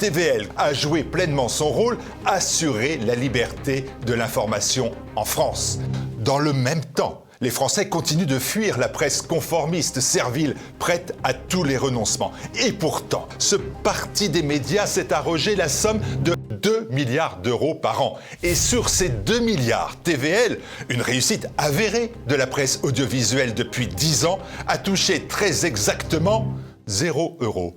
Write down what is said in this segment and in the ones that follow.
TVL a joué pleinement son rôle, assurer la liberté de l'information en France. Dans le même temps, les Français continuent de fuir la presse conformiste, servile, prête à tous les renoncements. Et pourtant, ce parti des médias s'est arrogé la somme de 2 milliards d'euros par an. Et sur ces 2 milliards, TVL, une réussite avérée de la presse audiovisuelle depuis 10 ans, a touché très exactement 0 euros.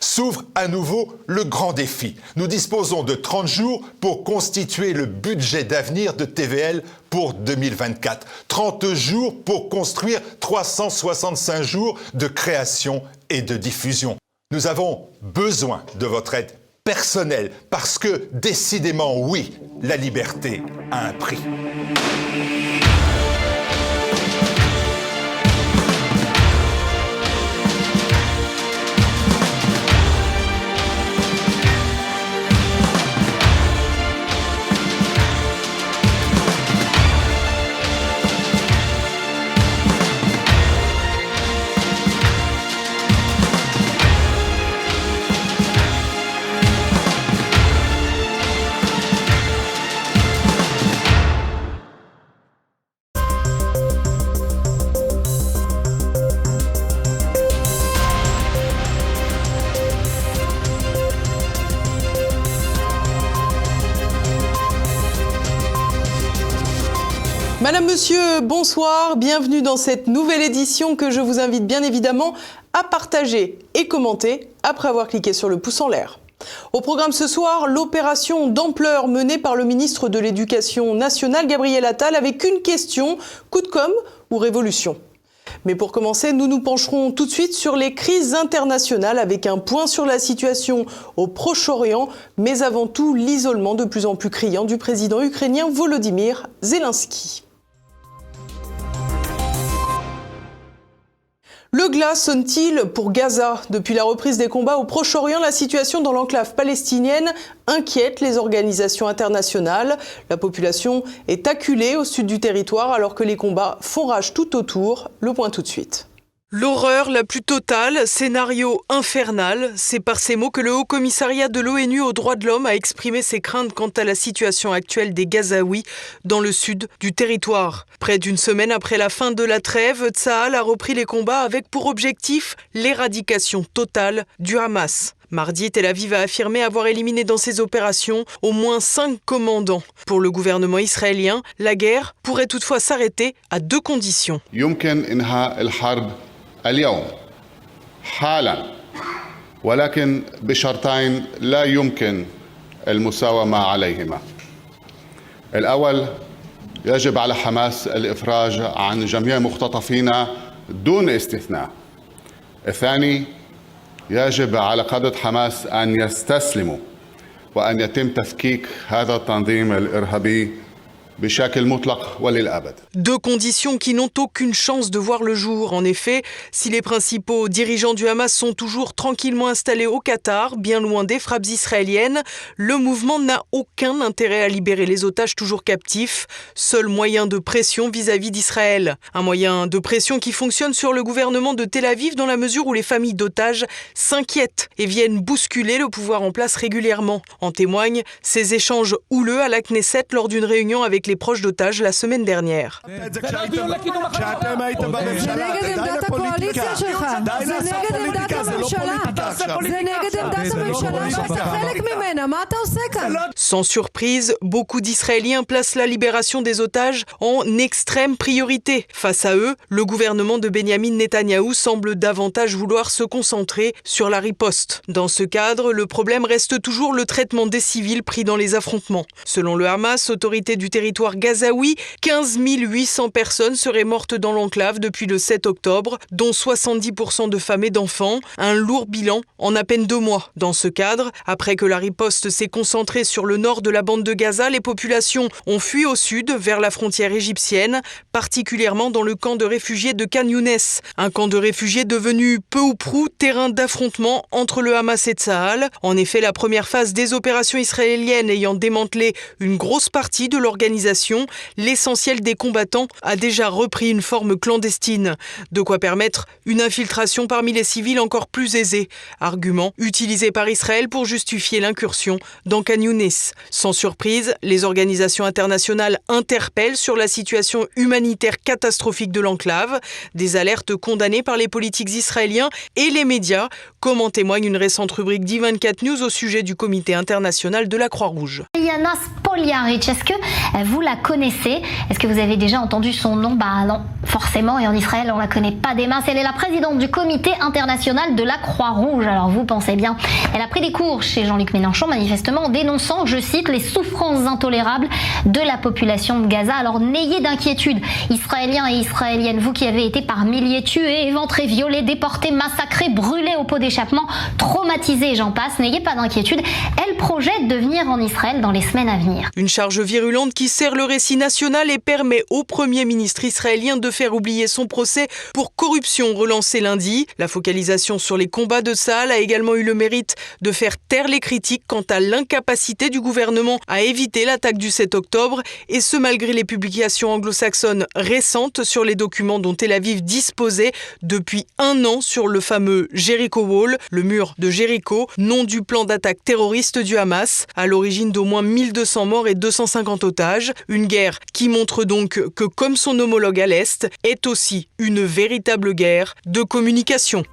S'ouvre à nouveau le grand défi. Nous disposons de 30 jours pour constituer le budget d'avenir de TVL pour 2024. 30 jours pour construire 365 jours de création et de diffusion. Nous avons besoin de votre aide personnelle parce que décidément oui, la liberté a un prix. Monsieur, bonsoir, bienvenue dans cette nouvelle édition que je vous invite bien évidemment à partager et commenter après avoir cliqué sur le pouce en l'air. Au programme ce soir, l'opération d'ampleur menée par le ministre de l'Éducation nationale Gabriel Attal avec une question, coup de com' ou révolution? Mais pour commencer, nous nous pencherons tout de suite sur les crises internationales avec un point sur la situation au Proche-Orient, mais avant tout l'isolement de plus en plus criant du président ukrainien Volodymyr Zelensky. Le glas sonne-t-il pour Gaza Depuis la reprise des combats au Proche-Orient, la situation dans l'enclave palestinienne inquiète les organisations internationales. La population est acculée au sud du territoire alors que les combats font rage tout autour. Le point tout de suite. L'horreur la plus totale, scénario infernal, c'est par ces mots que le Haut Commissariat de l'ONU aux droits de l'homme a exprimé ses craintes quant à la situation actuelle des Gazaouis dans le sud du territoire. Près d'une semaine après la fin de la trêve, Tsahal a repris les combats avec pour objectif l'éradication totale du Hamas. Mardi, Tel Aviv a affirmé avoir éliminé dans ses opérations au moins cinq commandants. Pour le gouvernement israélien, la guerre pourrait toutefois s'arrêter à deux conditions. اليوم. حالا. ولكن بشرطين لا يمكن المساومة عليهما. الأول يجب على حماس الإفراج عن جميع مختطفينا دون استثناء. الثاني يجب على قادة حماس أن يستسلموا وأن يتم تفكيك هذا التنظيم الإرهابي Deux conditions qui n'ont aucune chance de voir le jour. En effet, si les principaux dirigeants du Hamas sont toujours tranquillement installés au Qatar, bien loin des frappes israéliennes, le mouvement n'a aucun intérêt à libérer les otages toujours captifs, seul moyen de pression vis-à-vis d'Israël. Un moyen de pression qui fonctionne sur le gouvernement de Tel Aviv dans la mesure où les familles d'otages s'inquiètent et viennent bousculer le pouvoir en place régulièrement. En témoignent ces échanges houleux à la Knesset lors d'une réunion avec les proches d'otages la semaine dernière. Sans surprise, beaucoup d'Israéliens placent la libération des otages en extrême priorité. Face à eux, le gouvernement de Benjamin Netanyahou semble davantage vouloir se concentrer sur la riposte. Dans ce cadre, le problème reste toujours le traitement des civils pris dans les affrontements. Selon le Hamas, autorité du territoire gazaoui, 15 800 personnes seraient mortes dans l'enclave depuis le 7 octobre, dont 70% de femmes et d'enfants, un lourd bilan en à peine deux mois. Dans ce cadre, après que la riposte s'est concentrée sur le nord de la bande de Gaza, les populations ont fui au sud vers la frontière égyptienne, particulièrement dans le camp de réfugiés de Khan Younes, un camp de réfugiés devenu peu ou prou terrain d'affrontement entre le Hamas et Tsahal. En effet, la première phase des opérations israéliennes ayant démantelé une grosse partie de l'organisation l'essentiel des combattants a déjà repris une forme clandestine. De quoi permettre une infiltration parmi les civils encore plus aisée. Argument utilisé par Israël pour justifier l'incursion dans Khan Sans surprise, les organisations internationales interpellent sur la situation humanitaire catastrophique de l'enclave, des alertes condamnées par les politiques israéliens et les médias, comme en témoigne une récente rubrique d'I24 News au sujet du comité international de la Croix-Rouge. Est-ce que euh, vous la connaissez Est-ce que vous avez déjà entendu son nom? Bah non, forcément, et en Israël, on la connaît pas des masses. Elle est la présidente du comité international de la Croix-Rouge. Alors vous pensez bien, elle a pris des cours chez Jean-Luc Mélenchon, manifestement, en dénonçant, je cite, les souffrances intolérables de la population de Gaza. Alors n'ayez d'inquiétude, Israéliens et Israéliennes, vous qui avez été par milliers tués, éventrés, violés, déportés, massacrés, brûlés au pot d'échappement, traumatisés, j'en passe, n'ayez pas d'inquiétude. Elle projette de venir en Israël dans les semaines à venir. Une charge virulente qui sert le récit national et permet au Premier ministre israélien de faire oublier son procès pour corruption relancé lundi. La focalisation sur les combats de Saal a également eu le mérite de faire taire les critiques quant à l'incapacité du gouvernement à éviter l'attaque du 7 octobre, et ce malgré les publications anglo-saxonnes récentes sur les documents dont Tel Aviv disposait depuis un an sur le fameux Jericho Wall, le mur de Jéricho, nom du plan d'attaque terroriste du Hamas, à l'origine d'au moins 1200 morts et 250 otages. Une guerre qui montre donc que, comme son homologue à l'Est, est aussi une véritable guerre de communication.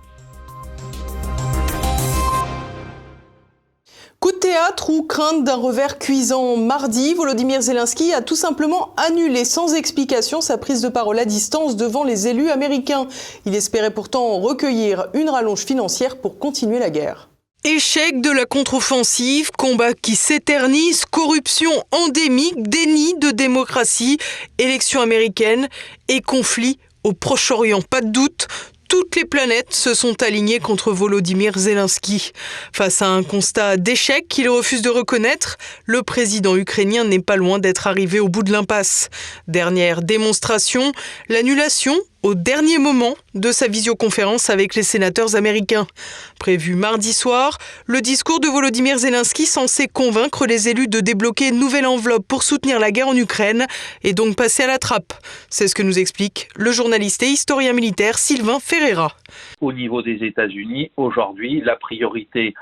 Coup de théâtre ou crainte d'un revers cuisant mardi, Volodymyr Zelensky a tout simplement annulé sans explication sa prise de parole à distance devant les élus américains. Il espérait pourtant recueillir une rallonge financière pour continuer la guerre. Échec de la contre-offensive, combat qui s'éternise, corruption endémique, déni de démocratie, élections américaines et conflit au Proche-Orient. Pas de doute, toutes les planètes se sont alignées contre Volodymyr Zelensky. Face à un constat d'échec qu'il refuse de reconnaître, le président ukrainien n'est pas loin d'être arrivé au bout de l'impasse. Dernière démonstration, l'annulation au dernier moment de sa visioconférence avec les sénateurs américains. Prévu mardi soir, le discours de Volodymyr Zelensky censé convaincre les élus de débloquer une nouvelle enveloppe pour soutenir la guerre en Ukraine et donc passer à la trappe. C'est ce que nous explique le journaliste et historien militaire Sylvain Ferreira. Au niveau des États-Unis, aujourd'hui, la priorité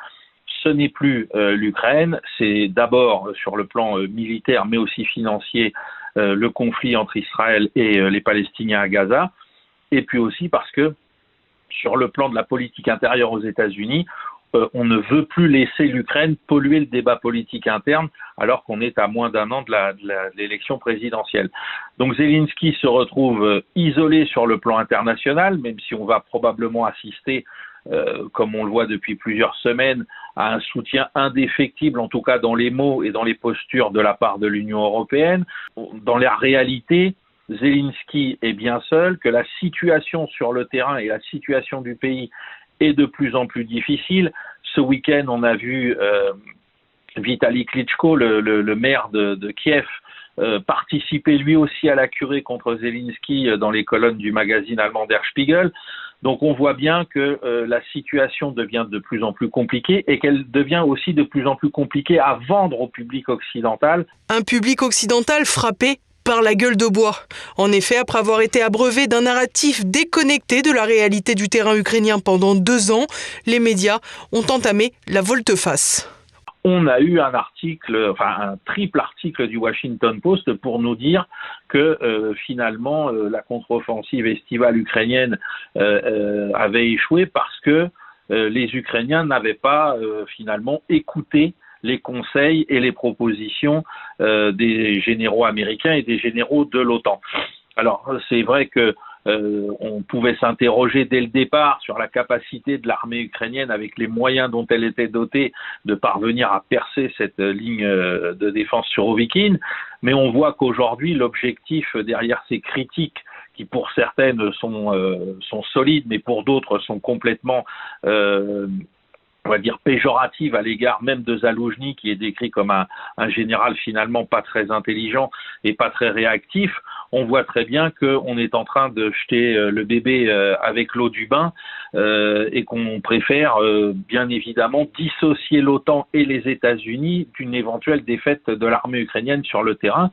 ce n'est plus euh, l'Ukraine, c'est d'abord euh, sur le plan euh, militaire mais aussi financier le conflit entre Israël et les Palestiniens à Gaza et puis aussi parce que sur le plan de la politique intérieure aux États-Unis, euh, on ne veut plus laisser l'Ukraine polluer le débat politique interne alors qu'on est à moins d'un an de l'élection présidentielle. Donc Zelensky se retrouve euh, isolé sur le plan international, même si on va probablement assister, euh, comme on le voit depuis plusieurs semaines, à un soutien indéfectible, en tout cas dans les mots et dans les postures de la part de l'Union européenne. Dans la réalité, Zelensky est bien seul, que la situation sur le terrain et la situation du pays est de plus en plus difficile. Ce week-end, on a vu euh, Vitaly Klitschko, le, maire de, Kiev, euh, participer lui aussi à la curée contre Zelensky euh, dans les colonnes du magazine allemand Der Spiegel. Donc on voit bien que la situation devient de plus en plus compliquée et qu'elle devient aussi de plus en plus compliquée à vendre au public occidental. Un public occidental frappé par la gueule de bois. En effet, après avoir été abreuvé d'un narratif déconnecté de la réalité du terrain ukrainien pendant deux ans, les médias ont entamé la volte-face. On a eu un article, enfin un triple article du Washington Post pour nous dire que euh, finalement euh, la contre-offensive estivale ukrainienne euh, avait échoué parce que les Ukrainiens n'avaient pas finalement écouté les conseils et les propositions euh, des généraux américains et des généraux de l'OTAN. Alors c'est vrai que euh, on pouvait s'interroger dès le départ sur la capacité de l'armée ukrainienne, avec les moyens dont elle était dotée, de parvenir à percer cette ligne euh, de défense sur Ovikin. Mais on voit qu'aujourd'hui, l'objectif derrière ces critiques qui pour certaines sont, sont solides, mais pour d'autres sont complètement on va dire péjorative à l'égard même de Zaloujny, qui est décrit comme un, général finalement pas très intelligent et pas très réactif, on voit très bien qu'on est en train de jeter euh, le bébé euh, avec l'eau du bain euh, et qu'on préfère bien évidemment dissocier l'OTAN et les États-Unis d'une éventuelle défaite de l'armée ukrainienne sur le terrain.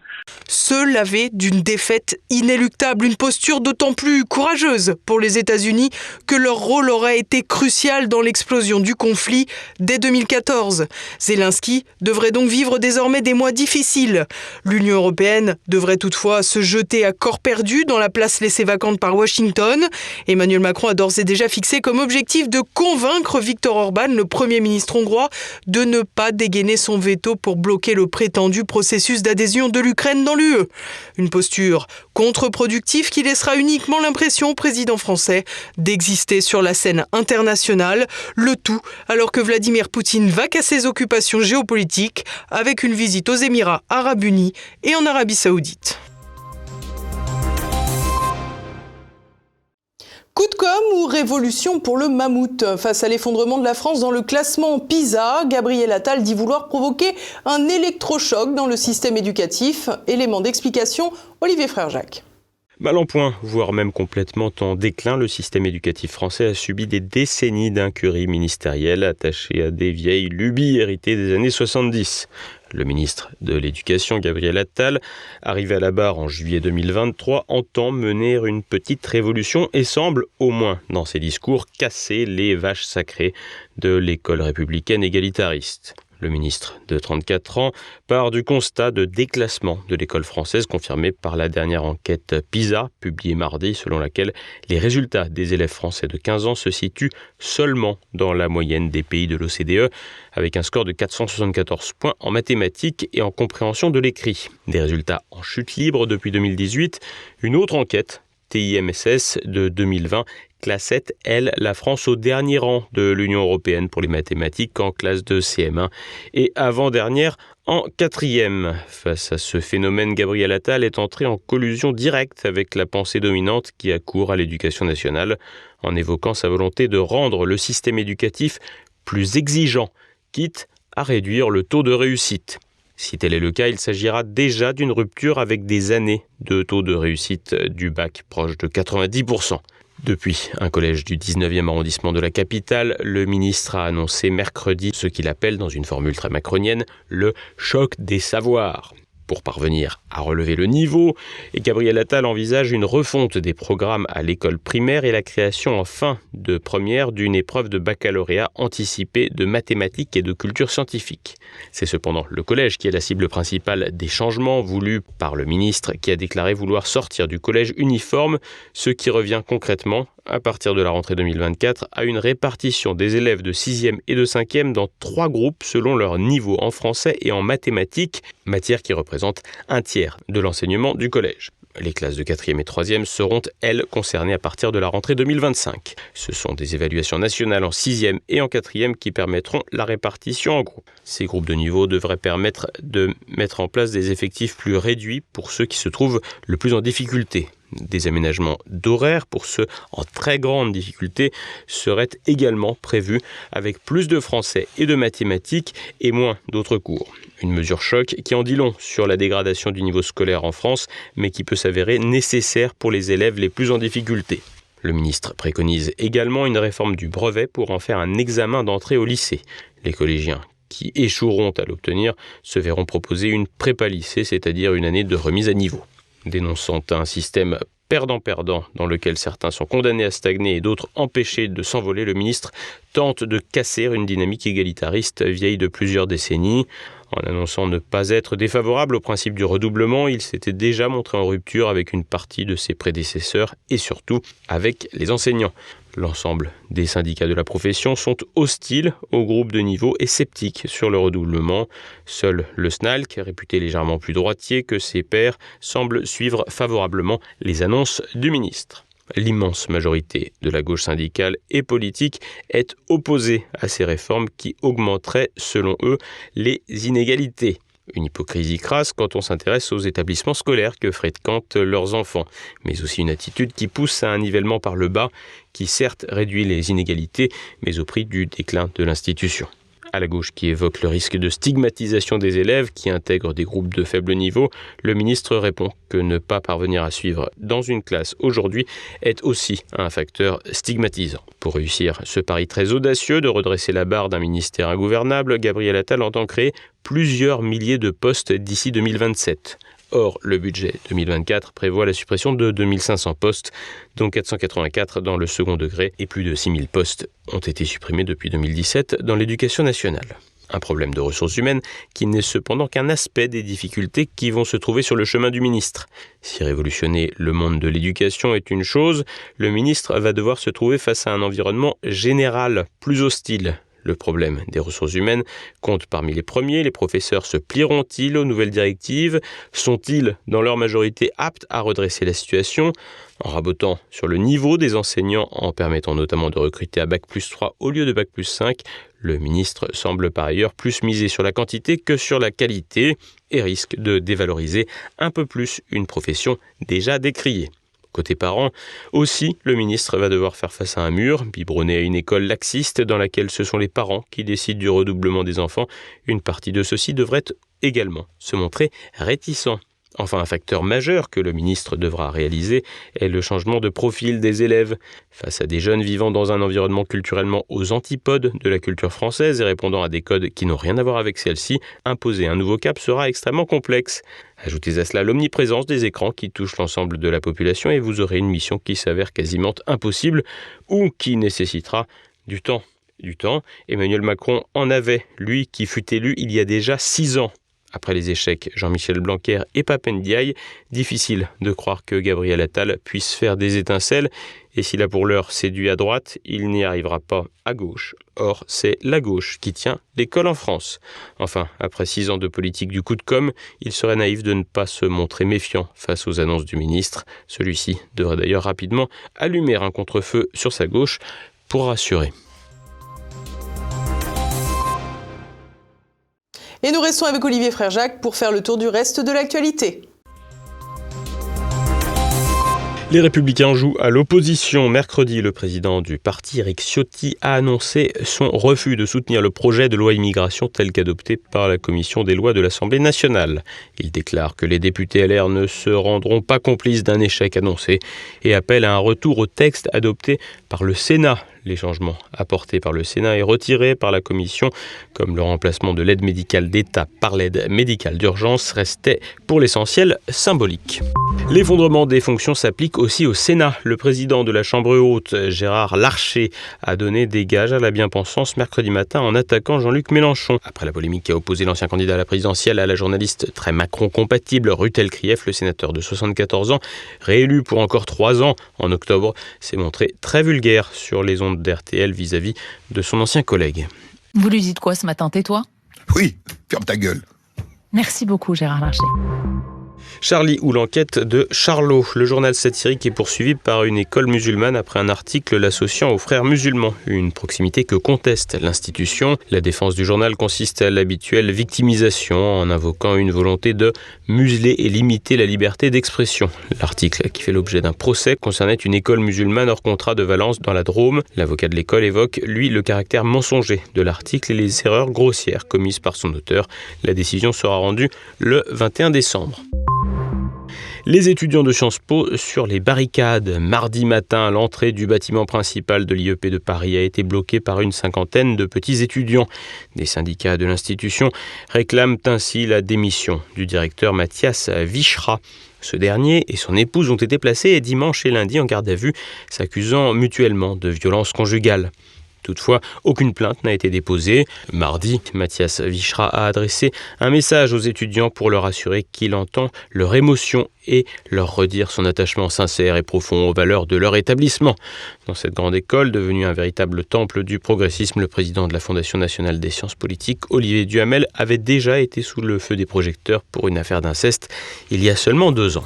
Se laver d'une défaite inéluctable, une posture d'autant plus courageuse pour les États-Unis que leur rôle aurait été crucial dans l'explosion du conflit dès 2014. Zelensky devrait donc vivre désormais des mois difficiles. L'Union européenne devrait toutefois se jeter à corps perdu dans la place laissée vacante par Washington. Emmanuel Macron a d'ores et déjà fixé comme objectif de convaincre Viktor Orban, le Premier ministre hongrois, de ne pas dégainer son veto pour bloquer le prétendu processus d'adhésion de l'Ukraine dans l'UE. Une posture contre-productive qui laissera uniquement l'impression au président français d'exister sur la scène internationale, le tout alors que Vladimir Poutine va à ses occupations géopolitiques avec une visite aux Émirats arabes unis et en Arabie saoudite. Coup de com ou révolution pour le mammouth Face à l'effondrement de la France dans le classement PISA, Gabriel Attal dit vouloir provoquer un électrochoc dans le système éducatif. Élément d'explication, Olivier Frère-Jacques. Mal en point, voire même complètement en déclin, le système éducatif français a subi des décennies d'incurie ministérielle attachées à des vieilles lubies héritées des années 70. Le ministre de l'Éducation, Gabriel Attal, arrivé à la barre en juillet 2023, entend mener une petite révolution et semble, au moins dans ses discours, casser les vaches sacrées de l'école républicaine égalitariste. Le ministre de 34 ans part du constat de déclassement de l'école française confirmé par la dernière enquête PISA publiée mardi selon laquelle les résultats des élèves français de 15 ans se situent seulement dans la moyenne des pays de l'OCDE avec un score de 474 points en mathématiques et en compréhension de l'écrit. Des résultats en chute libre depuis 2018. Une autre enquête TIMSS de 2020 classait, elle, la France au dernier rang de l'Union européenne pour les mathématiques en classe de CM1 et avant-dernière en quatrième. Face à ce phénomène, Gabriel Attal est entré en collusion directe avec la pensée dominante qui accourt à l'éducation nationale en évoquant sa volonté de rendre le système éducatif plus exigeant, quitte à réduire le taux de réussite. Si tel est le cas, il s'agira déjà d'une rupture avec des années de taux de réussite du bac proche de 90%. Depuis un collège du 19e arrondissement de la capitale, le ministre a annoncé mercredi ce qu'il appelle, dans une formule très macronienne, le choc des savoirs pour parvenir à relever le niveau, et Gabriel Attal envisage une refonte des programmes à l'école primaire et la création en fin de première d'une épreuve de baccalauréat anticipée de mathématiques et de culture scientifique. C'est cependant le collège qui est la cible principale des changements voulus par le ministre qui a déclaré vouloir sortir du collège uniforme, ce qui revient concrètement à partir de la rentrée 2024 à une répartition des élèves de 6e et de 5e dans trois groupes selon leur niveau en français et en mathématiques, matière qui représente un tiers de l'enseignement du collège. Les classes de 4e et 3e seront, elles, concernées à partir de la rentrée 2025. Ce sont des évaluations nationales en 6e et en 4e qui permettront la répartition en groupes. Ces groupes de niveau devraient permettre de mettre en place des effectifs plus réduits pour ceux qui se trouvent le plus en difficulté des aménagements d'horaire pour ceux en très grande difficulté seraient également prévus avec plus de français et de mathématiques et moins d'autres cours. Une mesure choc qui en dit long sur la dégradation du niveau scolaire en France, mais qui peut s'avérer nécessaire pour les élèves les plus en difficulté. Le ministre préconise également une réforme du brevet pour en faire un examen d'entrée au lycée. Les collégiens qui échoueront à l'obtenir se verront proposer une prépa lycée, c'est-à-dire une année de remise à niveau dénonçant un système perdant-perdant dans lequel certains sont condamnés à stagner et d'autres empêchés de s'envoler, le ministre tente de casser une dynamique égalitariste vieille de plusieurs décennies. En annonçant ne pas être défavorable au principe du redoublement, il s'était déjà montré en rupture avec une partie de ses prédécesseurs et surtout avec les enseignants. L'ensemble des syndicats de la profession sont hostiles au groupe de niveau et sceptiques sur le redoublement. Seul le SNALC, réputé légèrement plus droitier que ses pairs, semble suivre favorablement les annonces du ministre. L'immense majorité de la gauche syndicale et politique est opposée à ces réformes qui augmenteraient, selon eux, les inégalités. Une hypocrisie crasse quand on s'intéresse aux établissements scolaires que fréquentent leurs enfants, mais aussi une attitude qui pousse à un nivellement par le bas qui certes réduit les inégalités, mais au prix du déclin de l'institution à la gauche qui évoque le risque de stigmatisation des élèves qui intègrent des groupes de faible niveau, le ministre répond que ne pas parvenir à suivre dans une classe aujourd'hui est aussi un facteur stigmatisant. Pour réussir ce pari très audacieux de redresser la barre d'un ministère ingouvernable, Gabriel Attal entend créer plusieurs milliers de postes d'ici 2027. Or, le budget 2024 prévoit la suppression de 2500 postes, dont 484 dans le second degré, et plus de 6000 postes ont été supprimés depuis 2017 dans l'éducation nationale. Un problème de ressources humaines qui n'est cependant qu'un aspect des difficultés qui vont se trouver sur le chemin du ministre. Si révolutionner le monde de l'éducation est une chose, le ministre va devoir se trouver face à un environnement général plus hostile, le problème des ressources humaines compte parmi les premiers. Les professeurs se plieront-ils aux nouvelles directives? Sont-ils, dans leur majorité, aptes à redresser la situation? En rabotant sur le niveau des enseignants, en permettant notamment de recruter à Bac plus 3 au lieu de Bac plus 5, le ministre semble par ailleurs plus miser sur la quantité que sur la qualité et risque de dévaloriser un peu plus une profession déjà décriée. Côté parents, aussi, le ministre va devoir faire face à un mur, biberonné à une école laxiste dans laquelle ce sont les parents qui décident du redoublement des enfants. Une partie de ceux-ci devrait également se montrer réticents. Enfin, un facteur majeur que le ministre devra réaliser est le changement de profil des élèves. Face à des jeunes vivant dans un environnement culturellement aux antipodes de la culture française et répondant à des codes qui n'ont rien à voir avec celle-ci, imposer un nouveau cap sera extrêmement complexe. Ajoutez à cela l'omniprésence des écrans qui touchent l'ensemble de la population et vous aurez une mission qui s'avère quasiment impossible ou qui nécessitera du temps. Du temps, Emmanuel Macron en avait, lui qui fut élu il y a déjà six ans. Après les échecs Jean-Michel Blanquer et Papendiaï, difficile de croire que Gabriel Attal puisse faire des étincelles, et s'il a pour l'heure séduit à droite, il n'y arrivera pas à gauche. Or, c'est la gauche qui tient l'école en France. Enfin, après six ans de politique du coup de com', il serait naïf de ne pas se montrer méfiant face aux annonces du ministre. Celui-ci devrait d'ailleurs rapidement allumer un contre-feu sur sa gauche pour rassurer. Et nous restons avec Olivier Frère Jacques pour faire le tour du reste de l'actualité. Les Républicains jouent à l'opposition. Mercredi, le président du parti, Eric Ciotti, a annoncé son refus de soutenir le projet de loi immigration tel qu'adopté par la commission des lois de l'Assemblée nationale. Il déclare que les députés LR ne se rendront pas complices d'un échec annoncé et appelle à un retour au texte adopté par le Sénat les changements apportés par le Sénat et retirés par la Commission, comme le remplacement de l'aide médicale d'État par l'aide médicale d'urgence, restaient pour l'essentiel symboliques. L'effondrement des fonctions s'applique aussi au Sénat. Le président de la Chambre haute, Gérard Larcher, a donné des gages à la bien-pensance mercredi matin en attaquant Jean-Luc Mélenchon. Après la polémique qui a opposé l'ancien candidat à la présidentielle à la journaliste très Macron-compatible Rutel Krief, le sénateur de 74 ans, réélu pour encore trois ans en octobre, s'est montré très vulgaire sur les ondes d'RTL vis-à-vis de son ancien collègue. Vous lui dites quoi ce matin, tais-toi? Oui, ferme ta gueule. Merci beaucoup, Gérard Larcher. Charlie ou l'enquête de Charlot. Le journal satirique est poursuivi par une école musulmane après un article l'associant aux frères musulmans, une proximité que conteste l'institution. La défense du journal consiste à l'habituelle victimisation en invoquant une volonté de museler et limiter la liberté d'expression. L'article, qui fait l'objet d'un procès, concernait une école musulmane hors contrat de Valence dans la Drôme. L'avocat de l'école évoque, lui, le caractère mensonger de l'article et les erreurs grossières commises par son auteur. La décision sera rendue le 21 décembre. Les étudiants de Sciences Po sur les barricades. Mardi matin, l'entrée du bâtiment principal de l'IEP de Paris a été bloquée par une cinquantaine de petits étudiants. Des syndicats de l'institution réclament ainsi la démission du directeur Mathias Vichra. Ce dernier et son épouse ont été placés dimanche et lundi en garde à vue, s'accusant mutuellement de violences conjugales. Toutefois, aucune plainte n'a été déposée. Mardi, Mathias Vichra a adressé un message aux étudiants pour leur assurer qu'il entend leur émotion et leur redire son attachement sincère et profond aux valeurs de leur établissement. Dans cette grande école, devenue un véritable temple du progressisme, le président de la Fondation nationale des sciences politiques, Olivier Duhamel, avait déjà été sous le feu des projecteurs pour une affaire d'inceste il y a seulement deux ans.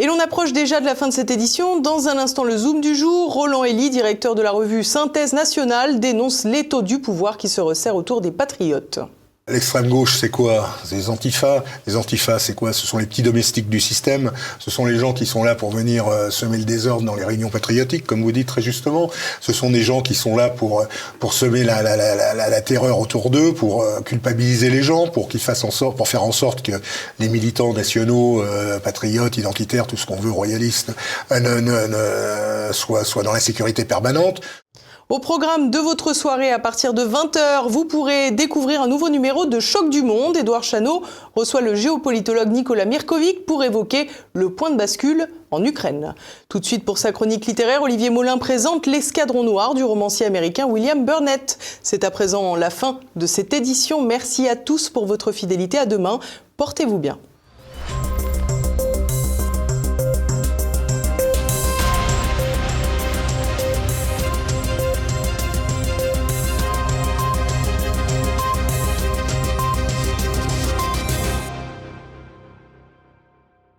Et l'on approche déjà de la fin de cette édition. Dans un instant, le Zoom du jour. Roland Elie, directeur de la revue Synthèse nationale, dénonce l'étau du pouvoir qui se resserre autour des patriotes. L'extrême gauche, c'est quoi? C'est les antifas. Les antifas, c'est quoi? Ce sont les petits domestiques du système. Ce sont les gens qui sont là pour venir euh, semer le désordre dans les réunions patriotiques, comme vous dites très justement. Ce sont des gens qui sont là pour euh, semer la, terreur autour d'eux, pour euh, culpabiliser les gens, pour qu'ils fassent en sorte, pour faire en sorte que les militants nationaux, patriotes, identitaires, tout ce qu'on veut, royalistes, soient dans la sécurité permanente. Au programme de votre soirée à partir de 20h, vous pourrez découvrir un nouveau numéro de Choc du Monde. Édouard Chano reçoit le géopolitologue Nicolas Mirkovic pour évoquer le point de bascule en Ukraine. Tout de suite pour sa chronique littéraire, Olivier Molin présente L'escadron noir du romancier américain William Burnett. C'est à présent la fin de cette édition. Merci à tous pour votre fidélité. À demain. Portez-vous bien.